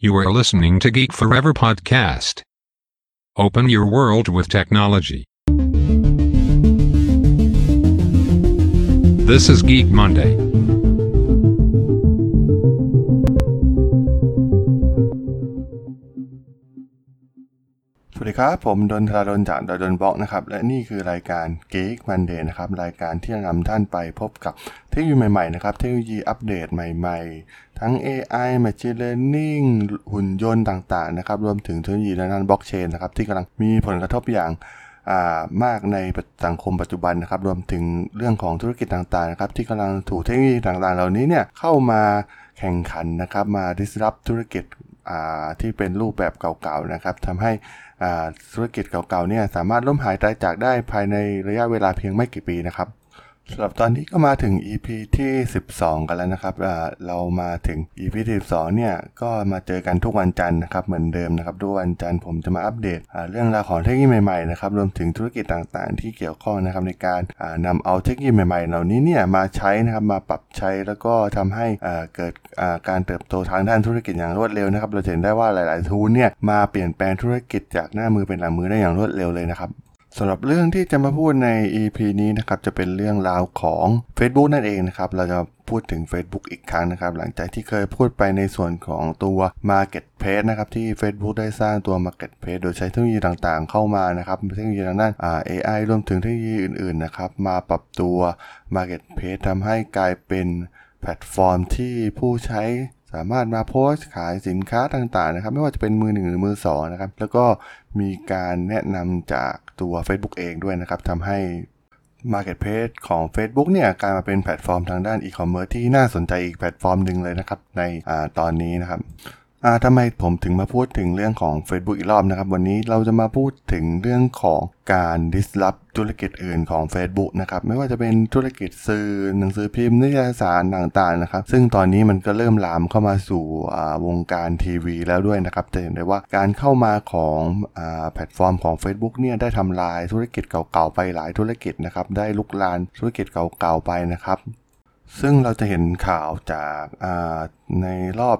You are listening to Geek Forever podcast. Open your world with technology. This is Geek Monday. สวัสดีครับ ผมดนทราดนจากดนบล็อกนะครับ และนี่คือรายการ Geek Monday นะครับ รายการที่จะนำท่านไปพบกับเทคโนโลยีใหม่ๆนะครับ เทคโนโลยีอัปเดตใหม่ ๆ ทั้ง AI Machine Learning หุ่นยนต์ต่างๆนะครับ รวมถึงเทคโนโลยีด้านบล็อกเชนนะครับ ที่กำลังมีผลกระทบอย่างามากในสังคมปัจจุบันนะครับ รวมถึงเรื่องของธุรกิจต่างๆนะครับ ที่กำลังถูกเทคโนโลยีต่างๆ เหล่านี้เนี่ยเข้ามาแข่งขันนะครับ มา disrupt ธุรกิจที่เป็นรูปแบบเก่าๆนะครับทำให้ธุรกิจเก่าๆเนี่ยสามารถล้มหายตายจากได้ภายในระยะเวลาเพียงไม่กี่ปีนะครับ สำหรับตอนนี้ก็มาถึง EP ที่ 12 กันแล้วนะครับ เรามาถึง EP ที่12 เนี่ย ก็มาเจอกันทุกวันจันทร์นะครับ เหมือนเดิมนะครับ ทุกวันจันทร์ผมจะมาอัปเดตเรื่องราวของเทคโนโลยีใหม่ๆนะครับ รวมถึงธุรกิจต่างๆ ที่เกี่ยวข้องนะครับในการอ่านำเอาเทคโนโลยีใหม่ๆ เหล่านี้เนี่ยมาใช้นะครับ มาปรับใช้แล้วก็ทำให้เกิดการเติบโตทางด้านธุรกิจอย่างรวดเร็วนะครับ เราเห็นได้ว่าหลายๆทูลเนี่ยมาเปลี่ยนแปลงธุรกิจจากหน้ามือเป็นหลังมือได้อย่างรวดเร็วเลยนะครับ สำหรับเรื่องที่จะมาพูดใน EP นี้นะครับจะเป็นเรื่องราวของ Facebook นั่นเองนะครับเราจะพูดถึง Facebook อีกครั้งนะครับ หลังจากที่เคยพูดไปในส่วนของตัว Marketplace นะครับที่ Facebook ได้สร้างตัว Marketplace โดยใช้เทคโนโลยีต่างๆ เข้ามานะครับเทคโนโลยีทางด้านอ AI รวมถึงเทคโนโลยีอื่นๆนะครับมาปรับตัว Marketplace ทำให้กลายเป็นแพลตฟอร์มที่ผู้ใช้ สามารถมาโพสต์ขายสินค้าต่างๆนะครับ ไม่ว่าจะเป็นมือหนึ่งหรือมือสองนะครับ แล้วก็มีการแนะนำจากตัว Facebook เองด้วยนะครับทำให้ Marketplace ของ Facebook เนี่ยกลายมาเป็นแพลตฟอร์มทางด้านอีคอมเมิร์ซที่น่าสนใจอีกแพลตฟอร์มหนึ่งเลยนะครับ ในอตอนนี้นะครับ อ่าทำไมผมถึงมาพูดถึงเรื่องของ Facebook อีกรอบนะครับ วันนี้เราจะมาพูดถึงเรื่องของการ disrupt ธุรกิจอื่นของ Facebook นะครับ ไม่ว่าจะเป็นธุรกิจสื่อหนังสือพิมพ์นิตยสารต่างๆนะครับ ซึ่งตอนนี้มันก็เริ่มลามเข้ามาสู่วงการทีวีแล้วด้วยนะครับ จะเห็นได้ว่าการเข้ามาของอ่าแพลตฟอร์มของ Facebook เนี่ยได้ทำลายธุรกิจเก่าๆไปหลายธุรกิจนะครับ ได้รุกรานธุรกิจเก่าๆไปนะครับ ซึ่งเราจะเห็นข่าวจากในรอบ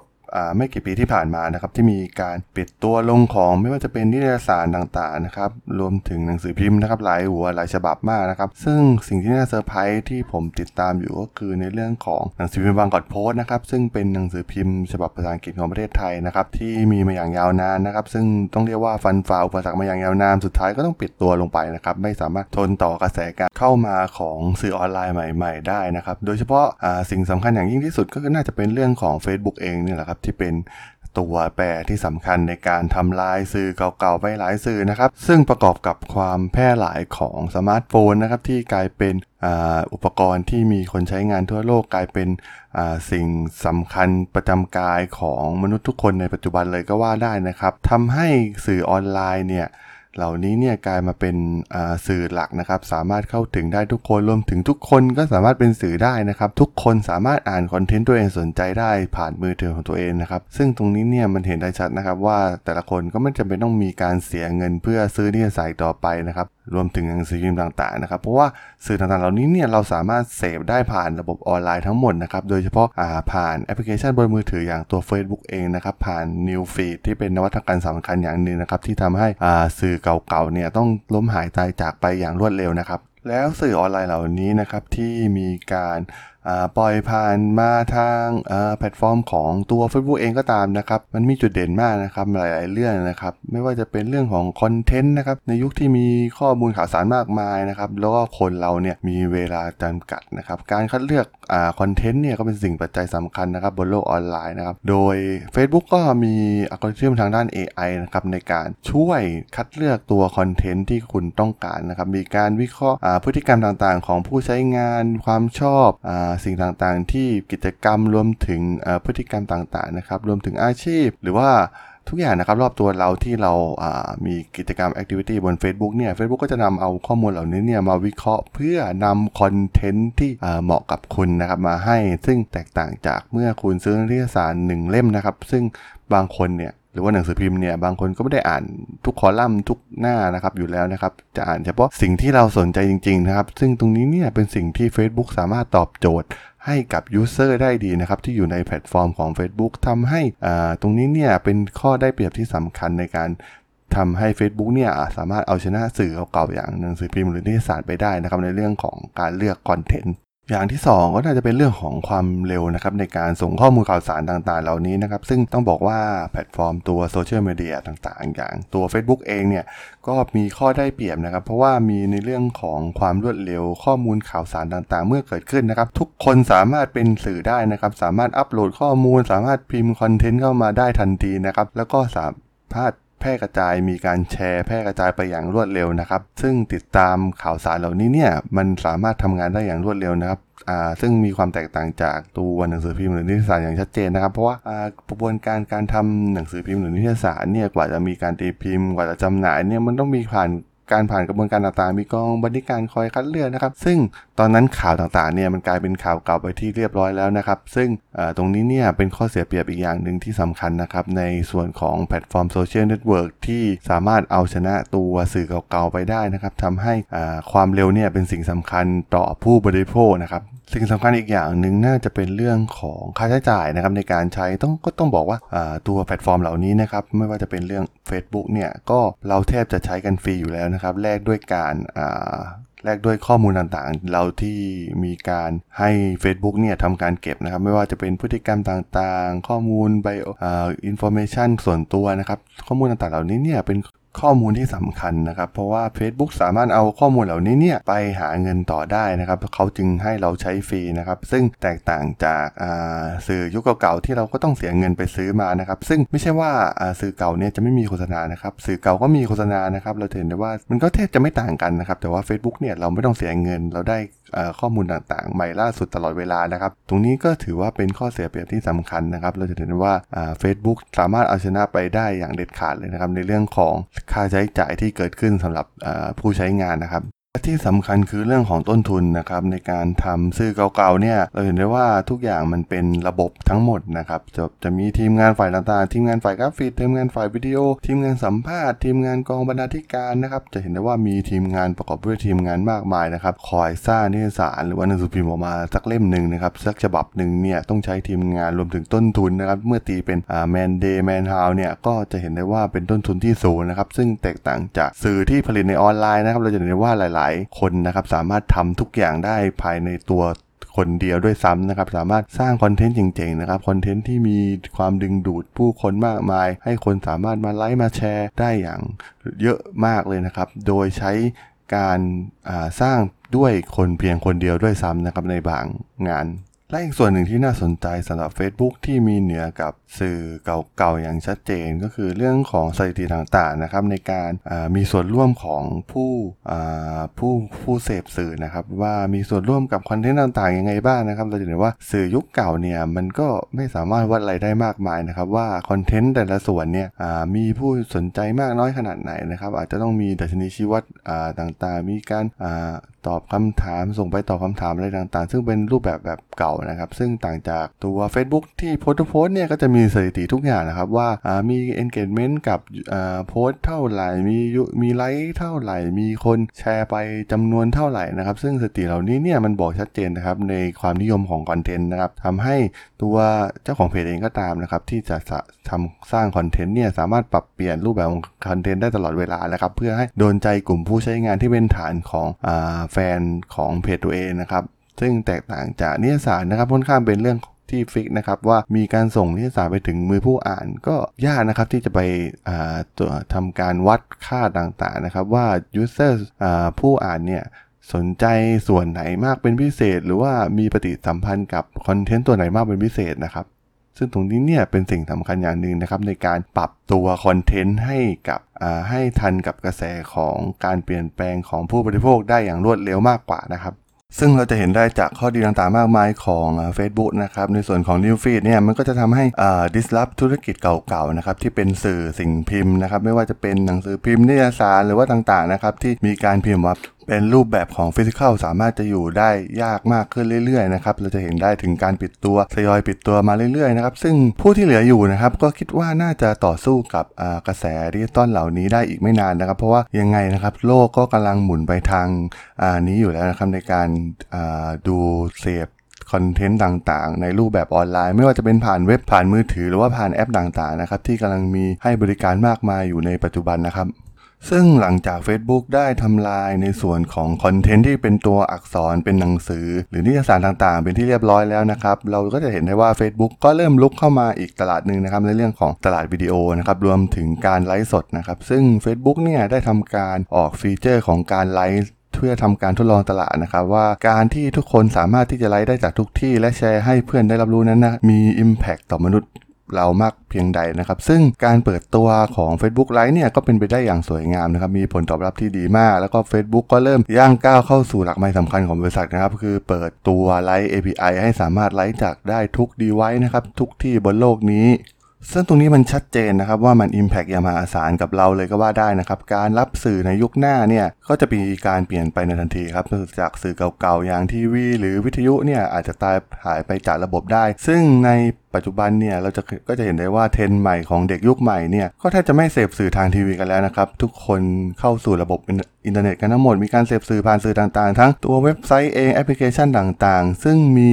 ไม่กี่ปีที่ผ่านมานะครับที่มีการปิดตัวลงของไม่ว่าจะเป็นนิตยสารต่างๆนะครับรวมถึงหนังสือพิมพ์นะครับหลายหัวหลายฉบับมากนะครับซึ่งสิ่งที่น่าเซอร์ไพรส์ที่ผมติดตามอยู่ก็คือในเรื่องของหนังสือพิมพ์บางกอกโพสต์นะครับซึ่งเป็นหนังสือพิมพ์ฉบับภาษาอังกฤษของประเทศไทยนะครับที่มีมาอย่างยาวนานนะครับซึ่งต้องเรียกว่าฟันฝ่าอุปสรรคมาอย่างยาวนานสุดท้ายก็ต้องปิดตัวลงไปนะครับไม่สามารถทนต่อกระแสการเข้ามาของสื่อออนไลน์ใหม่ ๆ ได้นะครับโดยเฉพาะสิ่งสำคัญอย่างยิ่งที่สุดก็น่าจะเป็นเรื่องของ Facebook เองนี่แหละครับที่เป็นตัวแปรที่สำคัญในการทำลายสื่อเก่าๆไปหลายสื่อนะครับ ซึ่งประกอบกับความแพร่หลายของสมาร์ทโฟนนะครับที่กลายเป็นอ,อุปกรณ์ที่มีคนใช้งานทั่วโลกกลายเป็นสิ่งสำคัญประจำกายของมนุษย์ทุกคนในปัจจุบันเลยก็ว่าได้นะครับทำให้สื่อออนไลน์เนี่ย เหล่านี้เนี่ยกลายมาเป็นสื่อหลักนะครับ สามารถเข้าถึงได้ทุกคนรวมถึงทุกคนก็สามารถเป็นสื่อได้นะครับ ทุกคนสามารถอ่านคอนเทนต์ตัวเองสนใจได้ผ่านมือถือของตัวเองนะครับ ซึ่งตรงนี้เนี่ยมันเห็นได้ชัดนะครับว่าแต่ละคนก็ไม่จำเป็นต้องมีการเสียเงินเพื่อซื้อนิยสารต่อไปนะครับรวมถึงหนังสือพิมพ์ต่างๆนะครับเพราะว่าสื่อต่างๆเหล่านี้เนี่ยเราสามารถเสพได้ผ่านระบบออนไลน์ทั้งหมดนะครับโดยเฉพาะอ่าผ่านแอปพลิเคชันบนมือถืออย่างตัว Facebook เองนะครับผ่าน New Feed ที่เป็นนวัตกรรมสำคัญอย่างหนึ่งนะครับที่ทำให้สื่อเก่าๆเนี่ยต้องล้มหายตายจากไปอย่างรวดเร็วนะครับ แล้วสื่อออนไลน์เหล่านี้นะครับที่มีการ ปล่อยผ่านมาทางแพลตฟอร์มของตัว Facebook เองก็ตามนะครับ มันมีจุดเด่นมากนะครับหลาย ๆ เรื่องนะครับ ไม่ว่าจะเป็นเรื่องของคอนเทนต์นะครับ ในยุคที่มีข้อมูลข่าวสารมากมายนะครับ แล้วก็คนเราเนี่ยมีเวลาจำกัดนะครับ การคัดเลือกอคอนเทนต์เนี่ยก็เป็นสิ่งปัจจัยสำคัญนะครับบนโลกออนไลน์นะครับ โดย Facebook ก็มีอัลกอริทึมทางด้าน AI นะครับในการช่วยคัดเลือกตัวคอนเทนต์ที่คุณต้องการนะครับ มีการวิเคราะห์พฤติกรรมต่าง ๆ ของผู้ใช้งานความชอบอสิ่งต่างๆ ที่กิจกรรมรวมถึงพฤติกรรมต่างๆนะครับรวมถึงอาชีพ หรือว่าทุกอย่างนะครับรอบตัวเราที่เรามีกิจกรรม activity บน Facebook เนี่ย Facebook ก็จะนำเอาข้อมูลเหล่านี้เนี่ยมาวิเคราะห์เพื่อนำคอนเทนต์ที่เหมาะกับคุณนะครับมาให้ซึ่งแตกต่างจากเมื่อคุณซื้อนิตยสารหนึ่งเล่มนะครับ ซึ่งบางคนเนี่ย หรือว่าหนังสือพิมพ์เนี่ยบางคนก็ไม่ได้อ่านทุกคอลัมน์ทุกหน้านะครับอยู่แล้วนะครับจะอ่านเฉพาะสิ่งที่เราสนใจจริงๆนะครับซึ่งตรงนี้เนี่ยเป็นสิ่งที่ Facebook สามารถตอบโจทย์ให้กับ user ได้ดีนะครับที่อยู่ในแพลตฟอร์มของ Facebook ทำให้อ่าตรงนี้เนี่ยเป็นข้อได้เปรียบที่สำคัญในการทำให้ Facebook เนี่ยสามารถเอาชนะสื่อเก่าๆอย่างหนังสือพิมพ์หรือนิตยสารไปได้นะครับในเรื่องของการเลือกคอนเทนต์ อย่างที่ 2 ก็น่าจะเป็นเรื่องของความเร็วนะครับในการส่งข้อมูลข่าวสารต่างๆ เหล่านี้นะครับ ซึ่งต้องบอกว่าแพลตฟอร์มตัวโซเชียลมีเดียต่างๆ อย่างตัว Facebook เองเนี่ย ก็มีข้อได้เปรียบนะครับ เพราะว่ามีในเรื่องของความรวดเร็วข้อมูลข่าวสารต่างๆ เมื่อเกิดขึ้นนะครับ ทุกคนสามารถเป็นสื่อได้นะครับ สามารถอัปโหลดข้อมูล สามารถพิมพ์คอนเทนต์เข้ามาได้ทันทีนะครับแล้วก็สามารถ แพร่กระจายมีการแชร์ แพร่กระจายไปอย่างรวดเร็วนะครับ ซึ่งติดตามข่าวสารเหล่านี้เนี่ยมันสามารถทำงานได้อย่างรวดเร็วนะครับอ่าซึ่งมีความแตกต่างจากตัวหนังสือพิมพ์หรือนิตยสารอย่างชัดเจนนะครับ เพราะว่ากระบวนการการทำหนังสือพิมพ์หรือนิตยสารเนี่ยกว่าจะมีการตีพิมพ์กว่าจะจำหน่ายเนี่ยมันต้องมีผ่าน การผ่านกระบวนการต่างๆ มีกองบรรณาธิการคอยคัดเลือกนะครับ ซึ่งตอนนั้นข่าวต่างๆเนี่ยมันกลายเป็นข่าวเก่าไปที่เรียบร้อยแล้วนะครับ ซึ่งตรงนี้เนี่ยเป็นข้อเสียเปรียบอีกอย่างหนึ่งที่สำคัญนะครับ ในส่วนของแพลตฟอร์มโซเชียลเน็ตเวิร์กที่สามารถเอาชนะตัวสื่อเก่าๆไปได้นะครับทำให้ความเร็วเนี่ยเป็นสิ่งสำคัญต่อผู้บริโภคนะครับสิ่งสำคัญอีกอย่างหนึ่งน่าจะเป็นเรื่องของค่าใช้จ่ายนะครับในการใช้ต้องก็ต้องบอกว่าอ่าตัวแพลตฟอร์มเหล่านี้นะครับไม่ว่าจะเป็นเรื่อง Facebook เนี่ยก็เราแทบจะใช้กันฟรีอยู่แล้วนะครับแลกด้วยการอ่าแลกด้วยข้อมูลต่างๆ เราที่มีการให้ Facebook เนี่ยทำการเก็บนะครับ ไม่ว่าจะเป็นพฤติกรรมต่างๆ ข้อมูลไบอ่า information ส่วนตัวนะครับ ข้อมูลต่างๆ เหล่านี้เนี่ยเป็น ข้อมูลที่สำคัญนะครับ เพราะว่า Facebook สามารถเอาข้อมูลเหล่านี้เนี่ยไปหาเงินต่อได้นะครับเขาจึงให้เราใช้ฟรีนะครับซึ่งแตกต่างจากอ่าสื่อยุคเก่าๆที่เราก็ต้องเสียเงินไปซื้อมานะครับ ซึ่งไม่ใช่ว่าอ่าสื่อเก่าเนี่ยจะไม่มีโฆษณานะครับสื่อเก่าก็มีโฆษณานะครับ เราเห็นได้ว่ามันก็แทบจะไม่ต่างกันนะครับ แต่ว่า Facebook เนี่ยเราไม่ต้องเสียเงินเราได้ข้อมูลต่างๆ ใหม่ล่าสุดตลอดเวลานะครับ ตรงนี้ก็ถือว่าเป็นข้อเสียเปรียบที่สำคัญนะครับ เราจะเห็นว่าเฟซบุ๊กสามารถเอาชนะไปได้อย่างเด็ดขาดเลยนะครับ ในเรื่องของค่าใช้จ่ายที่เกิดขึ้นสำหรับผู้ใช้งานนะครับ ที่สำคัญคือเรื่องของต้นทุนนะครับในการทำสื่อเก่าๆเนี่ยเราเห็นได้ว่าทุกอย่างมันเป็นระบบทั้งหมดนะครับจะจะมีทีมงานฝ่ายต่างๆ ทีมงานฝ่ายกราฟิกทีมงานฝ่ายวิดีโอ ทีมงานสัมภาษณ์ ทีมงานกองบรรณาธิการนะครับจะเห็นได้ว่ามีทีมงานประกอบด้วยทีมงานมากมายนะครับคอยสร้างนิตยสารหรือว่าหนังสือพิมพ์ออกมาสักเล่มหนึ่งนะครับสักฉบับหนึ่งเนี่ยต้องใช้ทีมงานรวมถึงต้นทุนนะครับเมื่อตีเป็นอ่า man-day man-hour เนี่ยก็จะเห็นได้ว่าเป็นต้นทุนที่สูงนะครับซึ่งแตกต่างจากสื่อที่ผลิตในออนไลน์นะครับเราจะเห็นได้ว่าหลายๆ คนนะครับ สามารถทำทุกอย่างได้ภายในตัวคนเดียวด้วยซ้ำนะครับ สามารถสร้างคอนเทนต์เจ๋งๆนะครับคอนเทนต์ที่มีความดึงดูดผู้คนมากมาย ให้คนสามารถมาไลค์มาแชร์ได้อย่างเยอะมากเลยนะครับ โดยใช้การาสร้างด้วยคนเพียงคนเดียวด้วยซ้ำนะครับในบางงาน และอีกส่วนหนึ่งที่น่าสนใจสำหรับ Facebook ที่มีเหนือกับสื่อเก่าๆอย่างชัดเจน ก็คือเรื่องของสถิติต่างๆนะครับในการมีส่วนร่วมของผู้ผู้ผู้เสพสื่อนะครับว่ามีส่วนร่วมกับคอนเทนต์ต่างๆยังไงบ้างนะครับ เราจะเห็นว่าสื่อยุคเก่าเนี่ยมันก็ไม่สามารถวัดอะไรได้มากมายนะครับว่าคอนเทนต์แต่ละส่วนเนี่ยมีผู้สนใจมากน้อยขนาดไหนนะครับอาจจะต้องมีดัชนีชี้วัดต่างๆ มีการ ตอบคำถาม ส่งไปตอบคำถามอะไรต่างๆ ซึ่งเป็นรูปแบบแบบเก่านะครับ ซึ่งต่างจากตัว Facebook ที่โพสต์โพสต์เนี่ยก็จะมีสถิติทุกอย่างนะครับ ว่าอ่ามี engagement กับโพสต์เท่าไหร่ มีมีไลค์เท่าไหร่ มีคนแชร์ไปจำนวนเท่าไหร่นะครับ ซึ่งสถิติเหล่านี้เนี่ยมันบอกชัดเจนนะครับในความนิยมของคอนเทนต์นะครับทำให้ตัวเจ้าของเพจเองก็ตามนะครับที่จะสะทำสร้างคอนเทนต์เนี่ยสามารถปรับเปลี่ยนรูปแบบของคอนเทนต์ได้ตลอดเวลานะครับเพื่อให้โดนใจกลุ่มผู้ใช้งานที่เป็นฐานของอ่าแฟนของเพจตัวเองนะครับ ซึ่งแตกต่างจากนิตยสารนะครับค่อนข้างเป็นเรื่องที่ fix นะครับว่ามีการส่งนิตยสารไปถึงมือผู้อ่านก็ยากนะครับที่จะไปตัวทำการวัดค่าต่างๆนะครับว่า user อ่าผู้อ่านเนี่ยสนใจส่วนไหนมากเป็นพิเศษ หรือว่ามีปฏิสัมพันธ์กับคอนเทนต์ตัวไหนมากเป็นพิเศษนะครับ ซึ่งตรงนี้เนี่ยเป็นสิ่งสำคัญอย่างหนึ่งนะครับในการปรับตัวคอนเทนต์ให้กับให้ทันกับกระแสของการเปลี่ยนแปลงของผู้บริโภคได้อย่างรวดเร็วมากกว่านะครับซึ่งเราจะเห็นได้จากข้อดีต่างๆมากมายของเฟซบุ๊กนะครับ ในส่วนของ New Feed เนี่ยมันก็จะทำให้อ่า disrupt ธุรกิจเก่าๆนะครับที่เป็นสื่อสิ่งพิมพ์นะครับไม่ว่าจะเป็นหนังสือพิมพ์นิตยสารหรือว่าต่างๆนะครับที่มีการพิมพ์ว่า เป็นรูปแบบของฟิสิก a l สามารถจะอยู่ได้ยากมากขึ้นเรื่อยๆนะครับเราจะเห็นได้ถึงการปิดตัวทยอยปิดตัวมาเรื่อยๆนะครับซึ่งผู้ที่เหลืออยู่นะครับก็คิดว่าน่าจะต่อสู้กับกระแสดิจิตอลเหล่านี้ได้อีกไม่นานนะครับ เพราะว่ายังไงนะครับโลกก็กำลังหมุนไปทางนี้อยู่แล้วนะครับในการดูเสพคอนเทนต์ต่างๆ ในรูปแบบออนไลน์ ไม่ว่าจะเป็นผ่านเว็บผ่านมือถือ หรือว่าผ่านแอปต่างๆนะครับที่กำลังมีให้บริการมากมายอยู่ในปัจจุบันนะครับ ซึ่งหลังจาก Facebook ได้ทำลายในส่วนของคอนเทนต์ที่เป็นตัวอักษรเป็นหนังสือ หรือนิตยสารต่างๆ เป็นที่เรียบร้อยแล้วนะครับ เราก็จะเห็นได้ว่า Facebook ก็เริ่มรุกเข้ามาอีกตลาดหนึ่งนะครับในเรื่องของตลาดวิดีโอนะครับรวมถึงการไลฟ์สดนะครับซึ่ง Facebook เนี่ยได้ทำการออกฟีเจอร์ของการไลฟ์เพื่อทำการทดลองตลาดนะครับว่าการที่ทุกคนสามารถที่จะไลฟ์ได้จากทุกที่ และแชร์ให้เพื่อนได้รับรู้นั้นนะมี Impact ต่อมนุษย์ เรามากเพียงใดนะครับ ซึ่งการเปิดตัวของ Facebook Lite เนี่ยก็เป็นไปได้อย่างสวยงามนะครับ มีผลตอบรับที่ดีมาก แล้วก็ Facebook ก็เริ่มย่างก้าวเข้าสู่หลักไม้สำคัญของบริษัทนะครับ คือเปิดตัว Lite API ให้สามารถไลฟ์จากได้ทุก device นะครับ ทุกที่บนโลกนี้ซึ่งตรงนี้มันชัดเจนนะครับว่ามัน Impact อย่างมหาศาลกับเราเลยก็ว่าได้นะครับ การรับสื่อในยุคหน้าเนี่ยก็จะมีการเปลี่ยนไปในทันทีครับจากสื่อเก่าๆ อย่างทีวี หรือวิทยุเนี่ยอาจจะตายหายไปจากระบบได้ ซึ่งในปัจจุบันเนี่ยเราจะก็จะเห็นได้ว่าเทรนใหม่ของเด็กยุคใหม่เนี่ยก็แทบจะไม่เสพสื่อทางทีวีกันแล้วนะครับ ทุกคนเข้าสู่ระบบอินเทอร์เน็ตกันทั้งหมดมีการเสพสื่อผ่านสื่อต่างๆ ทั้งตัวเว็บไซต์เองแอปพลิเคชันต่างๆ ซึ่งมี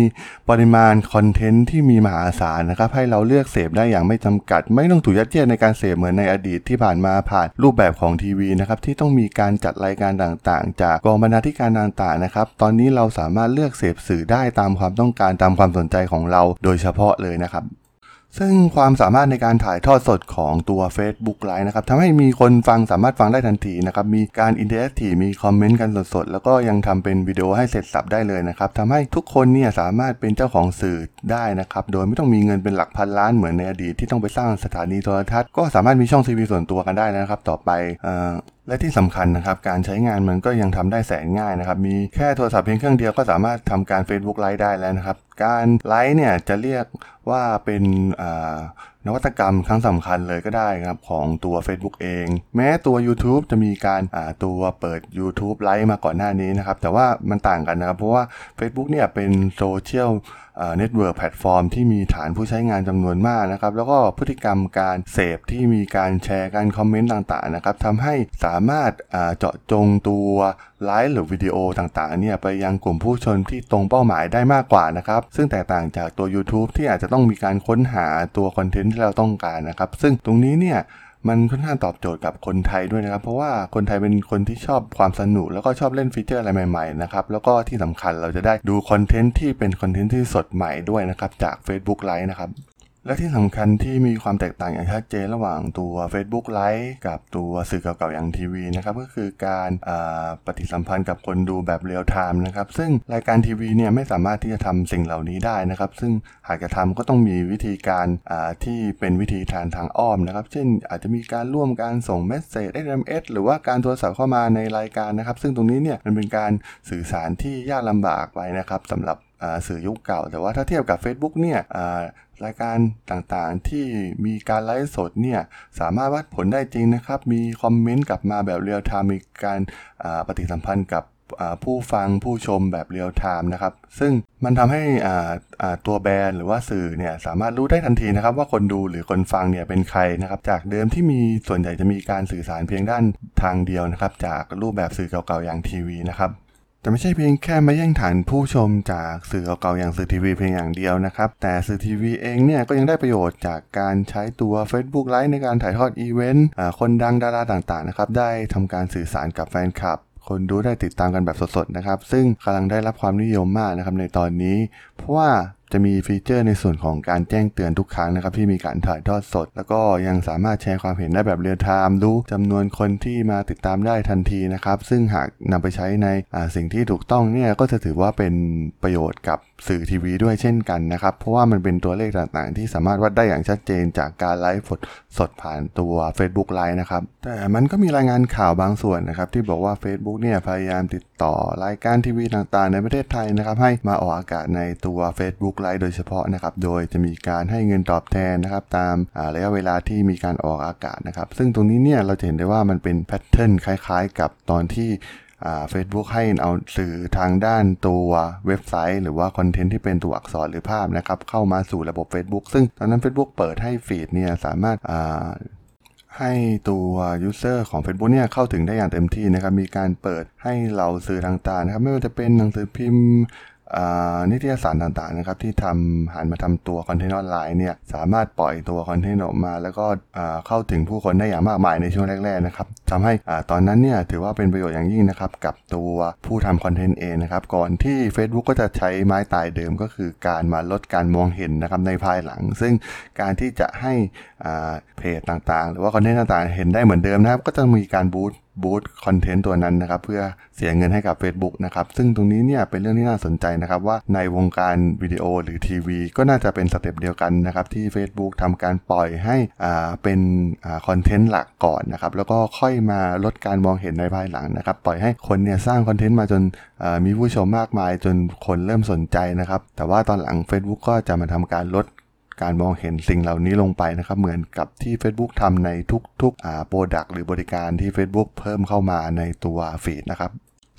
ปริมาณคอนเทนต์ที่มีมหาศาลนะครับให้เราเลือกเสพได้อย่างไม่จำกัด ไม่ต้องถูกยัดเยียดในการเสพเหมือนในอดีตที่ผ่านมาผ่านรูปแบบของทีวีนะครับที่ต้องมีการจัดรายการต่างๆ จากกองบรรณาธิการต่างๆนะครับตอนนี้เราสามารถเลือกเสพสื่อได้ตามความต้องการตามความสนใจของเรา โดยเฉพาะเลยนะนะครับ ซึ่งความสามารถในการถ่ายทอดสดของตัว Facebook Live นะครับทำให้มีคนฟังสามารถฟังได้ทันทีนะครับ มีการ interactive มีคอมเมนต์กันสดๆ แล้วก็ยังทำเป็นวิดีโอให้เสร็จสับได้เลยนะครับทำให้ทุกคนเนี่ยสามารถเป็นเจ้าของสื่อได้นะครับ โดยไม่ต้องมีเงินเป็นหลักพันล้านเหมือนในอดีตที่ต้องไปสร้างสถานีโทรทัศน์ก็สามารถมีช่องทีวีส่วนตัวกันได้นะครับ ต่อไปเอ่อ และที่สำคัญนะครับการใช้งานมันก็ยังทำได้แสนง่ายนะครับ มีแค่โทรศัพท์เพียงเครื่องเดียวก็สามารถทำการ Facebook ไลฟ์ได้แล้วนะครับ การไลฟ์เนี่ยจะเรียกว่าเป็นนวัตกรรมครั้งสำคัญเลยก็ได้ครับของตัว Facebook เอง แม้ตัว YouTube จะมีการาตัวเปิด YouTube ไลฟ์มาก่อนหน้านี้นะครับ แต่ว่ามันต่างกันนะครับ เพราะว่า Facebook เนี่ยเป็น social network platform ที่มีฐานผู้ใช้งานจำนวนมากนะครับ แล้วก็พฤติกรรมการเสพที่มีการแชร์การคอมเมนต์ต่างๆนะครับทำให้สามารถเจาะจงตัวไลฟ์หรือวิดีโอต่างๆเนี่ยไปยังกลุ่มผู้ชมที่ตรงเป้าหมายได้มากกว่านะครับ ซึ่งแตกต่างจากตัว YouTube ที่อาจจะต้องมีการค้นหาตัวคอนเทนต์ที่เราต้องการนะครับ ซึ่งตรงนี้เนี่ย มันค่อนข้างตอบโจทย์กับคนไทยด้วยนะครับ เพราะว่าคนไทยเป็นคนที่ชอบความสนุก แล้วก็ชอบเล่น feature อะไรใหม่ๆนะครับแล้วก็ที่สำคัญเราจะได้ดูคอนเทนต์ที่เป็นคอนเทนต์ที่สดใหม่ด้วยนะครับจาก Facebook Live นะครับ และที่สำคัญที่มีความแตกต่างอย่างชัดเจนระหว่างตัว Facebook Live กับตัวสื่อเก่าๆอย่างทีวีนะครับก็คือการปฏิสัมพันธ์กับคนดูแบบเรียลไทม์นะครับซึ่งรายการทีวีเนี่ยไม่สามารถที่จะทำสิ่งเหล่านี้ได้นะครับ ซึ่งหากจะทำก็ต้องมีวิธีการที่เป็นวิธีทางทางอ้อมนะครับ เช่นอาจจะมีการร่วมการส่ง message SMS หรือว่าการโทรศัพท์เข้ามาในรายการนะครับ ซึ่งตรงนี้เนี่ยมันเป็นการสื่อสารที่ยากลำบากไปนะครับสำหรับสื่อยุคเก่า แต่ว่าถ้าเทียบกับ Facebook เนี่ย รายการต่างๆ ที่มีการไลฟ์สดเนี่ยสามารถวัดผลได้จริงนะครับ มีคอมเมนต์กลับมาแบบเรียลไทม์มีการปฏิสัมพันธ์กับผู้ฟังผู้ชมแบบเรียลไทม์นะครับ ซึ่งมันทำให้ตัวแบรนด์หรือว่าสื่อเนี่ยสามารถรู้ได้ทันทีนะครับ ว่าคนดูหรือคนฟังเนี่ยเป็นใครนะครับ จากเดิมที่มีส่วนใหญ่จะมีการสื่อสารเพียงด้านทางเดียวนะครับ จากรูปแบบสื่อเก่าๆอย่างทีวีนะครับ แต่ไม่ใช่เพียงแค่มาแย่งฐานผู้ชมจากสื่อเก่าๆอย่างสื่อทีวีเพียงอย่างเดียวนะครับ แต่สื่อทีวีเองเนี่ยก็ยังได้ประโยชน์จากการใช้ตัว Facebook Live ในการถ่ายทอดอีเวนต์คนดังดาราต่างๆนะครับได้ทำการสื่อสารกับแฟนคลับ คนดูได้ติดตามกันแบบสดๆนะครับ ซึ่งกำลังได้รับความนิยมมากนะครับในตอนนี้ เพราะว่า จะมี feature ในส่วนของการแจ้งเตือนทุกครั้งนะครับที่มีการถ่ายทอดสด แล้วก็ยังสามารถแชร์ความเห็นได้แบบเรียลไทม์รู้จำนวนคนที่มาติดตามได้ทันทีนะครับ ซึ่งหากนำไปใช้ในสิ่งที่ถูกต้องเนี่ยก็จะถือว่าเป็นประโยชน์กับสื่อทีวีด้วยเช่นกันนะครับ เพราะว่ามันเป็นตัวเลขต่างๆ ที่สามารถวัดได้อย่างชัดเจนจากการไลฟ์สดผ่านตัว Facebook Live นะครับ แต่มันก็มีรายงานข่าวบางส่วนนะครับ ที่บอกว่า Facebook เนี่ยพยายามติดต่อรายการทีวีต่างๆ ในประเทศไทยนะครับ ให้มาออกอากาศในตัว Facebook Live โดยเฉพาะนะครับ โดยจะมีการให้เงินตอบแทนนะครับ ตามาระยะเวลาที่มีการออกอากาศนะครับ ซึ่งตรงนี้เนี่ยเราจะเห็นได้ว่ามันเป็นแพทเทิร์นคล้าย ๆ กับตอนที่ เฟซบุ๊กให้เอาสื่อทางด้านตัวเว็บไซต์ หรือว่าคอนเทนต์ที่เป็นตัวอักษรหรือภาพนะครับ เข้ามาสู่ระบบ Facebook ซึ่งตอนนั้น Facebook เปิดให้ฟีดเนี่ยสามารถให้ตัว user ของ Facebook เนี่ยเข้าถึงได้อย่างเต็มที่นะครับ มีการเปิดให้เราสื่อต่างๆนะครับ ไม่ว่าจะเป็นหนังสือพิมพ์ นิตยสารต่างๆนะครับที่ทำหันมาทำตัวคอนเทนต์ออนไลน์เนี่ยสามารถปล่อยตัวคอนเทนต์ออกมา แล้วก็เข้าถึงผู้คนได้อย่างมากมายในช่วงแรกๆนะครับทำให้อตอนนั้นเนี่ยถือว่าเป็นประโยชน์อย่างยิ่งนะครับกับตัวผู้ทำคอนเทนต์เองนะครับก่อนที่ Facebook ก็จะใช้ไม้ตายเดิมก็คือการมาลดการมองเห็นนะครับในภายหลัง ซึ่งการที่จะให้เพจต่างๆ หรือว่าคอนเทนต์ต่างๆ เห็นได้เหมือนเดิมนะครับก็จะมีการ boost boost คอนเทนต์ตัวนั้นนะครับเพื่อเสียเงินให้กับ Facebook นะครับซึ่งตรงนี้เนี่ยเป็นเรื่องที่น่าสนใจนะครับว่าในวงการวิดีโอหรือทีวีก็น่าจะเป็น step เดียวกันนะครับที่ Facebook ทำการปล่อยให้อ่าเป็นอ่าคอนเทนต์หลักก่อนนะครับแล้วก็ค่อยมาลดการมองเห็นในภายหลังนะครับปล่อยให้คนเนี่ยสร้างคอนเทนต์มาจนอ่ามีผู้ชมมากมายจนคนเริ่มสนใจนะครับแต่ว่าตอนหลัง Facebook ก็จะมาทำการลด การมองเห็นสิ่งเหล่านี้ลงไปนะครับ เหมือนกับที่ Facebook ทำในทุกๆอ่า product หรือบริการที่ Facebook เพิ่มเข้ามาในตัว feed นะครับ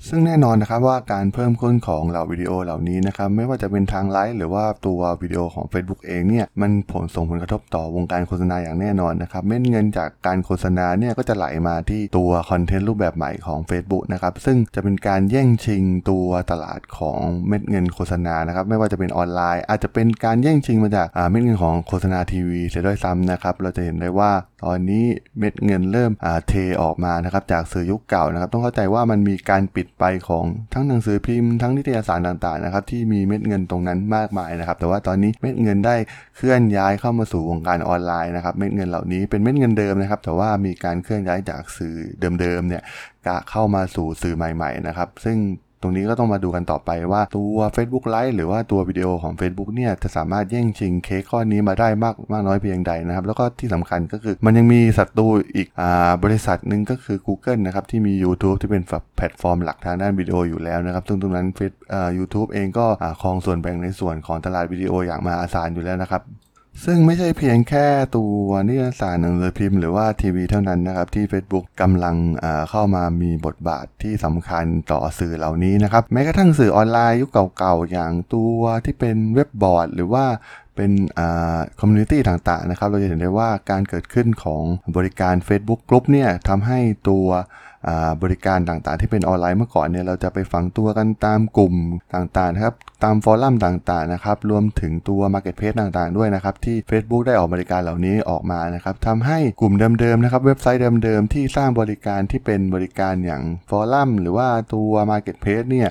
ซึ่งแน่นอนนะครับว่าการเพิ่มขึ้นของเหล่าวิดีโอเหล่านี้นะครับไม่ว่าจะเป็นทางไลฟ์หรือว่าตัววิดีโอของ Facebook เองเนี่ยมันผลส่งผลกระทบต่อวงการโฆษณาอย่างแน่นอนนะครับเม็ดเงินจากการโฆษณาเนี่ยก็จะไหลมาที่ตัวคอนเทนต์รูปแบบใหม่ของ Facebook นะครับซึ่งจะเป็นการแย่งชิงตัวตลาดของเม็ดเงินโฆษณานะครับไม่ว่าจะเป็นออนไลน์ อาจจะเป็นการแย่งชิงมาจากเม็ดเงินของโฆษณาทีวีเสียด้วยซ้ำนะครับเราจะเห็นได้ว่าตอนนี้เม็ดเงินเริ่มเทออกมานะครับจากสื่อยุคเก่านะครับ ต้องเข้าใจว่ามันมีการปิดไปของทั้งหนังสือพิมพ์ทั้งนิตยสารต่างๆนะครับที่มีเม็ดเงินตรงนั้นมากมายนะครับ แต่ว่าตอนนี้เม็ดเงินได้เคลื่อนย้ายเข้ามาสู่วงการออนไลน์นะครับ เม็ดเงินเหล่านี้เป็นเม็ดเงินเดิมนะครับ แต่ว่ามีการเคลื่อนย้ายจากสื่อเดิมๆเนี่ยกะเข้ามาสู่สื่อใหม่ ๆนะครับ ซึ่ง ตรงนี้ก็ต้องมาดูกันต่อไปว่าตัว Facebook Live หรือว่าตัววิดีโอของ Facebook เนี่ยจะสามารถแย่งชิงเค้กข้อนี้มาได้มากมากน้อยเพียงใดนะครับ แล้วก็ที่สำคัญก็คือมันยังมีศัตรูอีกอบริษัทหนึ่งก็คือ Google นะครับ ที่มี YouTube ที่เป็นแพลตฟอร์มหลักทางด้านวิดีโออยู่แล้วนะครับ ซึ่งตรงนั้นเฟซอ่า YouTube เองก็ครองส่วนแบ่งในส่วนของตลาดวิดีโออย่างมหาศาลอยู่แล้วนะครับ ซึ่งไม่ใช่เพียงแค่ตัวนิตยสารหนังสือพิมพ์หรือว่าทีวีเท่านั้นนะครับ ที่ Facebook กำลังเข้ามามีบทบาทที่สำคัญต่อสื่อเหล่านี้นะครับ แม้กระทั่งสื่อออนไลน์ยุคเก่าๆ อย่างตัวที่เป็นเว็บบอร์ด หรือว่าเป็น community ต่างๆนะครับ เราจะเห็นได้ว่าการเกิดขึ้นของบริการ Facebook Group เนี่ยทำให้ตัว บริการต่างๆ ที่เป็นออนไลน์เมื่อก่อนเนี่ยเราจะไปฝังตัวกันตามกลุ่มต่างๆนะครับตาม forum ต่างๆนะครับรวมถึงตัว Marketplace ต่างๆด้วยนะครับที่ Facebook ได้ออกบริการเหล่านี้ออกมานะครับทำให้กลุ่มเดิมๆนะครับเว็บไซต์เดิมๆ ที่สร้างบริการที่เป็นบริการอย่าง forum หรือว่าตัว Marketplace เนี่ย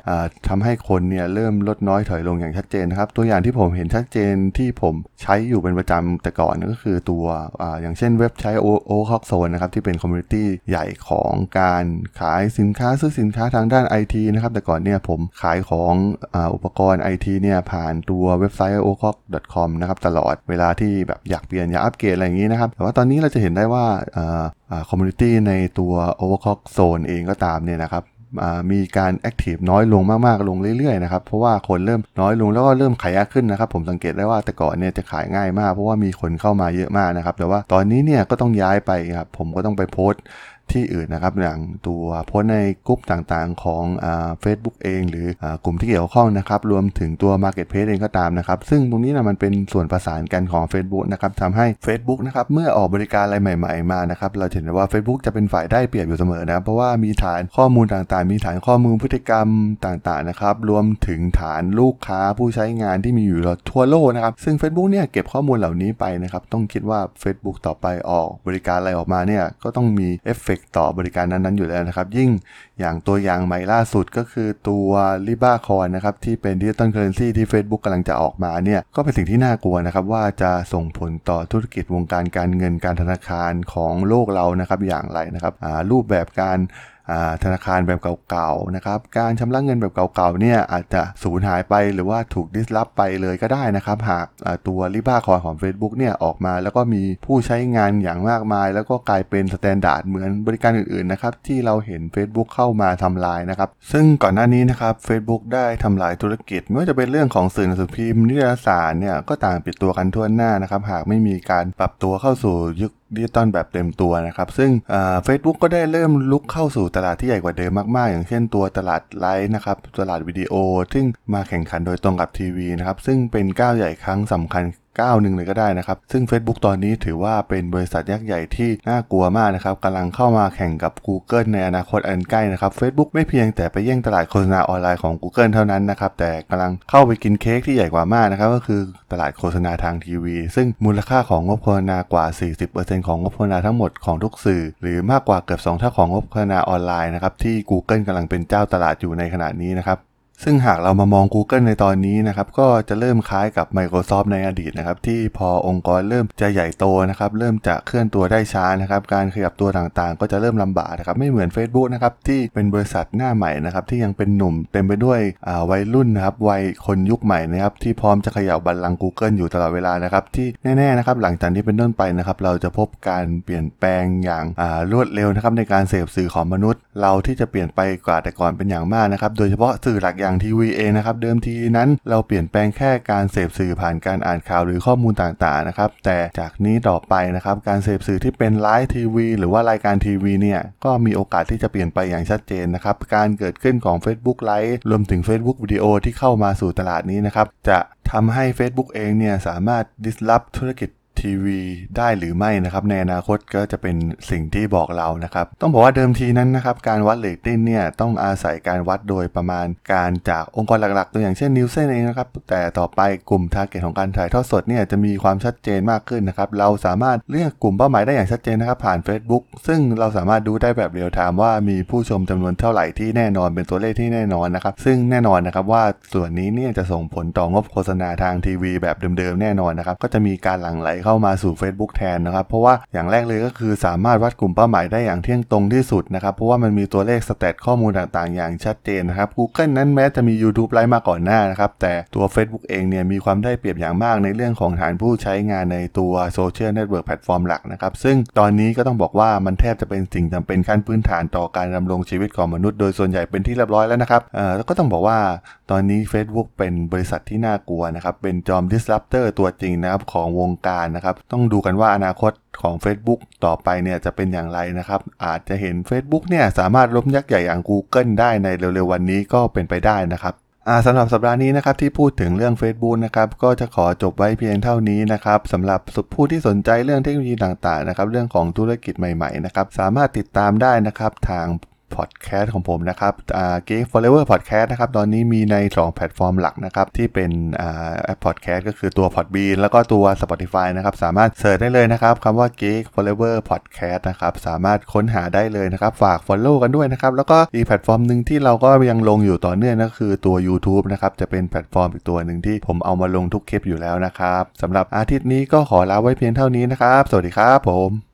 ทำให้คนเนี่ยเริ่มลดน้อยถอยลงอย่างชัดเจนนะครับตัวอย่างที่ผมเห็นชัดเจนที่ผมใช้อยู่เป็นประจำแต่ก่อนก็คือตัวออย่างเช่นเว็บใช้โอโอคอกโซนนะครับที่เป็น community ใหญ่ของการขายสินค้าซื้อสินค้าทางด้าน IT นะครับ แต่ก่อนเนี่ยผมขายของออุปกรณ์ IT เนี่ยผ่านตัวเว็บไซต์ o c o c com นะครับตลอดเวลาที่แบบอยากเปลี่ยนอยากอัปเกรดอะไรอย่างนี้นะครับ แต่ว่าตอนนี้เราจะเห็นได้ว่า community ในตัว Overclock Zone เองก็ตามเนี่ยนะครับมีการ active น้อยลงมากๆ ลงเรื่อยๆนะครับเพราะว่าคนเริ่มน้อยลงแล้วก็เริ่มขายยากขึ้นนะครับ ผมสังเกตได้ว่าแต่ก่อนเนี่ยจะขายง่ายมาก เพราะว่ามีคนเข้ามาเยอะมากนะครับ แต่ว่าตอนนี้เนี่ยก็ต้องย้ายไปครับผมก็ต้องไปโพสต์ ที่อื่นนะครับอย่างตัวโพสต์ในกลุ่มต่างๆ ของเฟซบุ๊กเอง หรืออกลุ่มที่เกี่ยวข้องนะครับรวมถึงตัว Marketplace เองก็ตามนะครับซึ่งตรงนี้นะมันเป็นส่วนประสานกันของ Facebook นะครับทำให้ Facebook นะครับเมื่อออกบริการอะไรใหม่ ๆ มานะครับเราเห็นว่า Facebook จะเป็นฝ่ายได้เปรียบอยู่เสมอนะเพราะว่ามีฐานข้อมูลต่างๆ มีฐานข้อมูลพฤติกรรมต่างๆนะครับรวมถึงฐานลูกค้าผู้ใช้งานที่มีอยู่ทั่วโลกนะครับซึ่ง Facebook เนี่ยเก็บข้อมูลเหล่านี้ไปนะครับต้องคิดว่า Facebook ต่อไปออกบริการอะไรออกมาเนี่ยก็ต้องมีเอฟเฟกต่อบริการนั้นๆอยู่แล้วนะครับ ยิ่งอย่างตัวอย่างใหม่ล่าสุดก็คือตัว l i b a c o i n นะครับที่เป็น digital currency ที่ Facebook กำลังจะออกมาเนี่ยก็เป็นสิ่งที่น่ากลัวนะครับว่าจะส่งผลต่อธุรกิจวงการการเงินการธนาคารของโลกเรานะครับอย่างไรนะครับรูปแบบการ ธนาคารแบบเก่าๆนะครับ การชำระเงินแบบเก่าๆเนี่ยอาจจะสูญหายไปหรือว่าถูก disrupt ไปเลยก็ได้นะครับ หากตัว Libra Coin ของ Facebook เนี่ยออกมาแล้วก็มีผู้ใช้งานอย่างมากมาย แล้วก็กลายเป็น standard เหมือนบริการอื่นๆนะครับที่เราเห็น Facebook เข้ามาทำลายนะครับ ซึ่งก่อนหน้านี้นะครับ Facebook ได้ทำลายธุรกิจไม่ว่าจะเป็นเรื่องของสื่อหนังสือพิมพ์นิตยสารเนี่ยก็ต่างปิดตัวกันทั่วหน้านะครับ หากไม่มีการปรับตัวเข้าสู่ยุคดิจิตอลแบบเต็มตัวนะครับ ซึ่งเฟซบุ๊กก็ได้เริ่มรุกเข้าสู่ตลาดที่ใหญ่กว่าเดิมมากๆ อย่างเช่นตัวตลาดไลฟ์นะครับ ตลาดวิดีโอ ซึ่งมาแข่งขันโดยตรงกับทีวีนะครับ ซึ่งเป็นก้าวใหญ่ครั้งสำคัญ ก้าวหนึ่งเลยก็ได้นะครับ ซึ่ง Facebook ตอนนี้ถือว่าเป็นบริษัทยักษ์ใหญ่ที่น่ากลัวมากนะครับกำลังเข้ามาแข่งกับ Google ในอนาคตอันใกล้นะครับ Facebook ไม่เพียงแต่ไปแย่งตลาดโฆษณาออนไลน์ของ Google เท่านั้นนะครับ แต่กำลังเข้าไปกินเค้กที่ใหญ่กว่ามากนะครับ ก็คือตลาดโฆษณาทางทีวี ซึ่งมูลค่าของงบโฆษณากว่า 40%ของงบโฆษณาทั้งหมดของทุกสื่อ หรือมากกว่าเกือบ2เท่าของงบโฆษณาออนไลน์นะครับที่ Google กำลังเป็นเจ้าตลาดอยู่ในขณะนี้นะครับ ซึ่งหากเรามามอง Google ในตอนนี้นะครับก็จะเริ่มคล้ายกับ Microsoft ในอดีตนะครับที่พอองค์กรเริ่มจะใหญ่โตนะครับเริ่มจะเคลื่อนตัวได้ช้านะครับการขยับตัวต่างๆ ก็จะเริ่มลำบากนะครับไม่เหมือน Facebook นะครับที่เป็นบริษัทหน้าใหม่นะครับที่ยังเป็นหนุ่มเต็มไปด้วยวัยรุ่นนะครับวัยคนยุคใหม่นะครับที่พร้อมจะขย่าบัลลังก์ Google อยู่ตลอดเวลานะครับที่แน่ๆนะครับหลังจากนี้เป็นต้นไปนะครับเราจะพบการเปลี่ยนแปลงอย่างรวดเร็วนะครับในการเสพสื่อของมนุษย์ เราที่จะเปลี่ยนไปกว่าแต่ก่อนเป็นอย่างมากนะครับโดยเฉพาะสื่อหลักอย่างทีวีเองนะครับเดิมทีนั้นเราเปลี่ยนแปลงแค่การเสพสื่อผ่านการอ่านข่าวหรือข้อมูลต่างๆนะครับแต่จากนี้ต่อไปนะครับการเสพสื่อที่เป็นไลฟ์ทีวีหรือว่ารายการทีวีเนี่ยก็มีโอกาสที่จะเปลี่ยนไปอย่างชัดเจนนะครับการเกิดขึ้นของ Facebook ไลฟ์รวมถึง Facebook วิดีโอที่เข้ามาสู่ตลาดนี้นะครับจะทำให้ Facebook เองเนี่ยสามารถ disrupt ธุรกิจ ทีวีได้หรือไม่นะครับในอนาคตก็จะเป็นสิ่งที่บอกเรานะครับต้องบอกว่าเดิมทีนั้นนะครับการวัดเรตติ้งเนี่ยต้องอาศัยการวัดโดยประมาณการจากองค์กรหลักๆ ตัวอย่างเช่น Nielsen เองนะครับแต่ต่อไปกลุ่ม target ของการถ่ายทอดสดเนี่ยจะมีความชัดเจนมากขึ้นนะครับเราสามารถเลือกกลุ่มเป้าหมายได้อย่างชัดเจนนะครับผ่าน Facebook ซึ่งเราสามารถดูได้แบบเรียลไทม์ว่ามีผู้ชมจำนวนเท่าไหร่ที่แน่นอนเป็นตัวเลขที่แน่นอนนะครับซึ่งแน่นอนนะครับว่าส่วนนี้เนี่ยจะส่งผลต่องบโฆษณาทางทีวีแบบเดิมๆแน่นอนนะครับก็จะมีการหลั่งไหลเข้ามาสู่ Facebook แทนนะครับ เพราะว่าอย่างแรกเลยก็คือสามารถวัดกลุ่มเป้าหมายได้อย่างเที่ยงตรงที่สุดนะครับ เพราะว่ามันมีตัวเลข stat ข้อมูลต่างๆ อย่างชัดเจนนะครับ Google นั้นแม้จะมี YouTube ไลฟ์มาก่อนหน้านะครับ แต่ตัว Facebook เองเนี่ยมีความได้เปรียบอย่างมากในเรื่องของฐานผู้ใช้งานในตัว social network platform หลักนะครับ ซึ่งตอนนี้ก็ต้องบอกว่ามันแทบจะเป็นสิ่งจำเป็นขั้นพื้นฐานต่อการดำรงชีวิตของมนุษย์โดยส่วนใหญ่เป็นที่เรียบร้อยแล้วนะครับเอ่อแล้วก็ต้องบอกว่าตอนนี้ Facebook เป็นบริษัทที่น่ากลัวนะครับเป็นจอม disruptor ตัวจริงนะครับของวงการนะครับ ต้องดูกันว่าอนาคตของ Facebook ต่อไปเนี่ยจะเป็นอย่างไรนะครับ อาจจะเห็น Facebook เนี่ยสามารถล้มยักษ์ใหญ่อย่าง Google ได้ในเร็วๆวันนี้ก็เป็นไปได้นะครับสำหรับสัปดาห์นี้นะครับที่พูดถึงเรื่อง Facebook นะครับก็จะขอจบไว้เพียงเท่านี้นะครับสำหรับผู้ที่สนใจเรื่องเทคโนโลยีต่างๆนะครับเรื่องของธุรกิจใหม่ๆนะครับสามารถติดตามได้นะครับทาง พอดแคสต์ของผมนะครับอ่า Geek Forever Podcast นะครับ ตอนนี้มีใน 2 แพลตฟอร์มหลักนะครับ ที่เป็นอ่าแอปพอดแคสต์ก็คือตัว Podbean แล้วก็ตัว Spotify นะครับ สามารถ search ได้เลยนะครับคำว่า Geek Forever Podcast นะครับ สามารถค้นหาได้เลยนะครับ ฝาก Follow กันด้วยนะครับ แล้วก็อีกแพลตฟอร์มหนึ่งที่เราก็ยังลงอยู่ต่อเนื่องก็คือตัว YouTube นะครับ จะเป็นแพลตฟอร์มอีกตัวหนึ่งที่ผมเอามาลงทุกคลิปอยู่แล้วนะครับสำหรับอาทิตย์นี้ก็ขอลาไว้เพียงเท่านี้นะครับ สวัสดีครับผม